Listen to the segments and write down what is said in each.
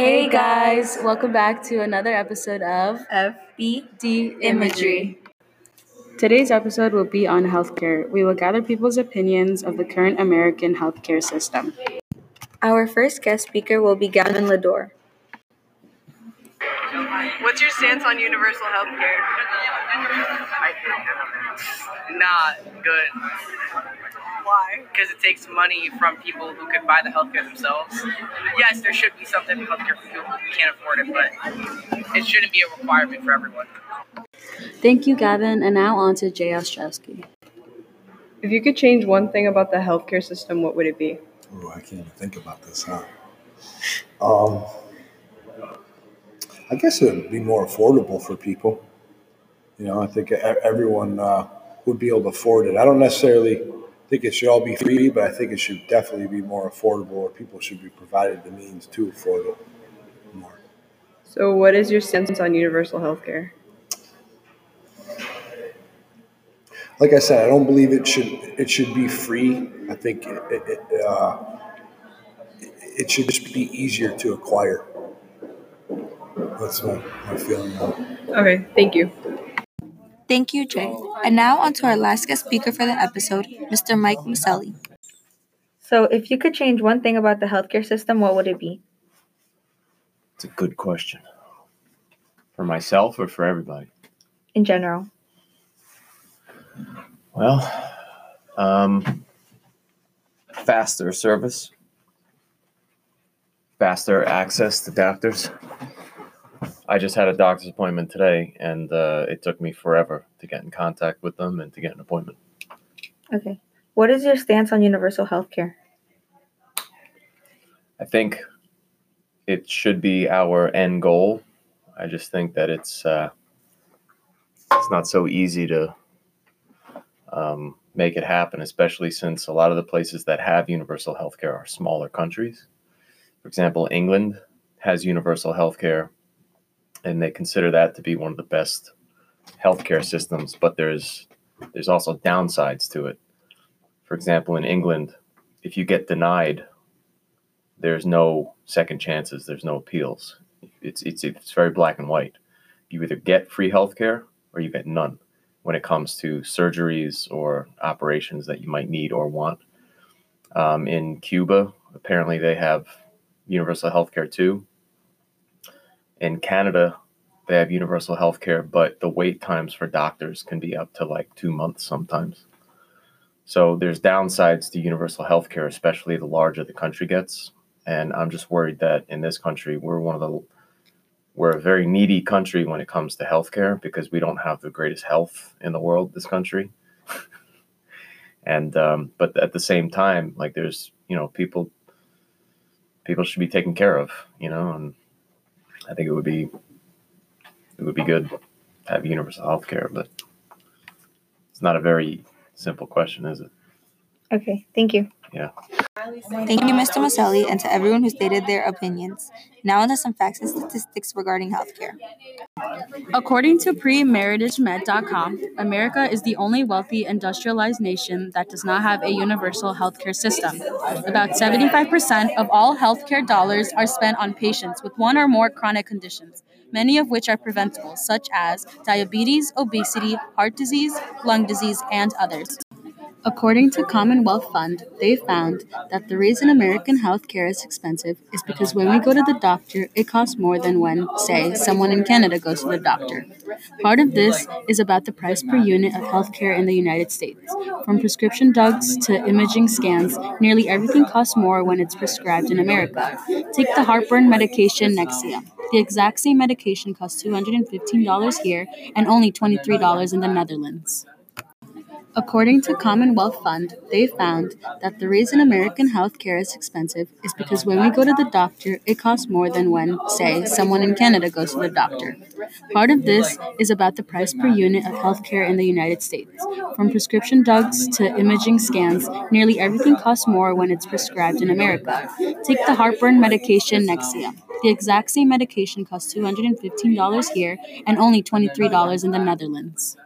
Hey guys, welcome back to another episode of FBD Imagery. Today's episode will be on healthcare. We will gather people's opinions of the current American healthcare system. Our first guest speaker will be Gavin Lador. What's your stance on universal healthcare? Um, not good. Why? Because it takes money from people who could buy the healthcare themselves. Yes, there should be some type of healthcare for people who can't afford it, but it shouldn't be a requirement for everyone. Thank you, Gavin, and now on to Jay Ostrowski. If you could change one thing about the healthcare system, what would it be? Oh, I can't even think about this, huh? Um, I guess it would be more affordable for people. You know, I think everyone uh, would be able to afford it. I don't necessarily think it should all be free, but I think it should definitely be more affordable, or people should be provided the means to afford it more. So, what is your stance on universal healthcare? Like I said, I don't believe it should it should be free. I think it, it, uh, it should just be easier to acquire. That's my, my feeling. Okay, thank you. Thank you, Jay. And now on to our last guest speaker for the episode, Mr. Mike Maselli. So, if you could change one thing about the healthcare system, what would it be? It's a good question. For myself or for everybody? In general. Well, um, faster service, faster access to doctors. I just had a doctor's appointment today, and uh, it took me forever to get in contact with them and to get an appointment. Okay. What is your stance on universal healthcare? I think it should be our end goal. I just think that it's uh, it's not so easy to um, make it happen, especially since a lot of the places that have universal healthcare are smaller countries. For example, England has universal healthcare, and they consider that to be one of the best healthcare systems. But there's there's also downsides to it. For example, in England, if you get denied, there's no second chances. There's no appeals. It's it's it's very black and white. You either get free healthcare or you get none when it comes to surgeries or operations that you might need or want. Um, in Cuba, apparently they have universal health care too. In Canada, they have universal health care, but the wait times for doctors can be up to like two months sometimes. So there's downsides to universal health care, especially the larger the country gets. And I'm just worried that in this country, we're one of the we're a very needy country when it comes to healthcare because we don't have the greatest health in the world this country and um, but at the same time like there's you know people people should be taken care of you know and i think it would be it would be good to have universal health care but it's not a very simple question is it Okay, thank you. yeah Thank you, Mr. Maselli, and to everyone who stated their opinions. Now onto some facts and statistics regarding healthcare. According to premarriagemed.com, America is the only wealthy industrialized nation that does not have a universal healthcare system. About 75% of all healthcare dollars are spent on patients with one or more chronic conditions, many of which are preventable, such as diabetes, obesity, heart disease, lung disease, and others. According to Commonwealth Fund, they found that the reason American healthcare is expensive is because when we go to the doctor, it costs more than when, say, someone in Canada goes to the doctor. Part of this is about the price per unit of healthcare in the United States. From prescription drugs to imaging scans, nearly everything costs more when it's prescribed in America. Take the heartburn medication Nexium. The exact same medication costs $215 here and only $23 in the Netherlands. According to Commonwealth Fund, they found that the reason American healthcare is expensive is because when we go to the doctor, it costs more than when, say, someone in Canada goes to the doctor. Part of this is about the price per unit of healthcare in the United States. From prescription drugs to imaging scans, nearly everything costs more when it's prescribed in America. Take the heartburn medication Nexium. The exact same medication costs $215 here and only $23 in the Netherlands.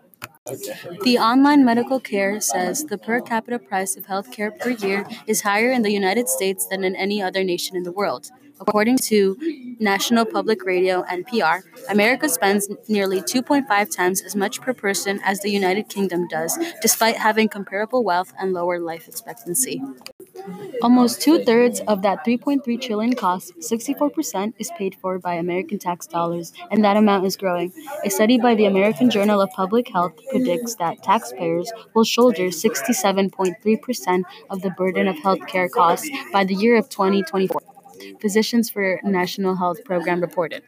The online medical care says the per capita price of healthcare per year is higher in the United States than in any other nation in the world. According to National Public Radio NPR, America spends nearly 2.5 times as much per person as the United Kingdom does, despite having comparable wealth and lower life expectancy. Almost two thirds of that 3.3 trillion cost, 64%, is paid for by American tax dollars, and that amount is growing. A study by the American Journal of Public Health predicts that taxpayers will shoulder 67.3% of the burden of healthcare costs by the year of 2024. Physicians for National Health Program reported.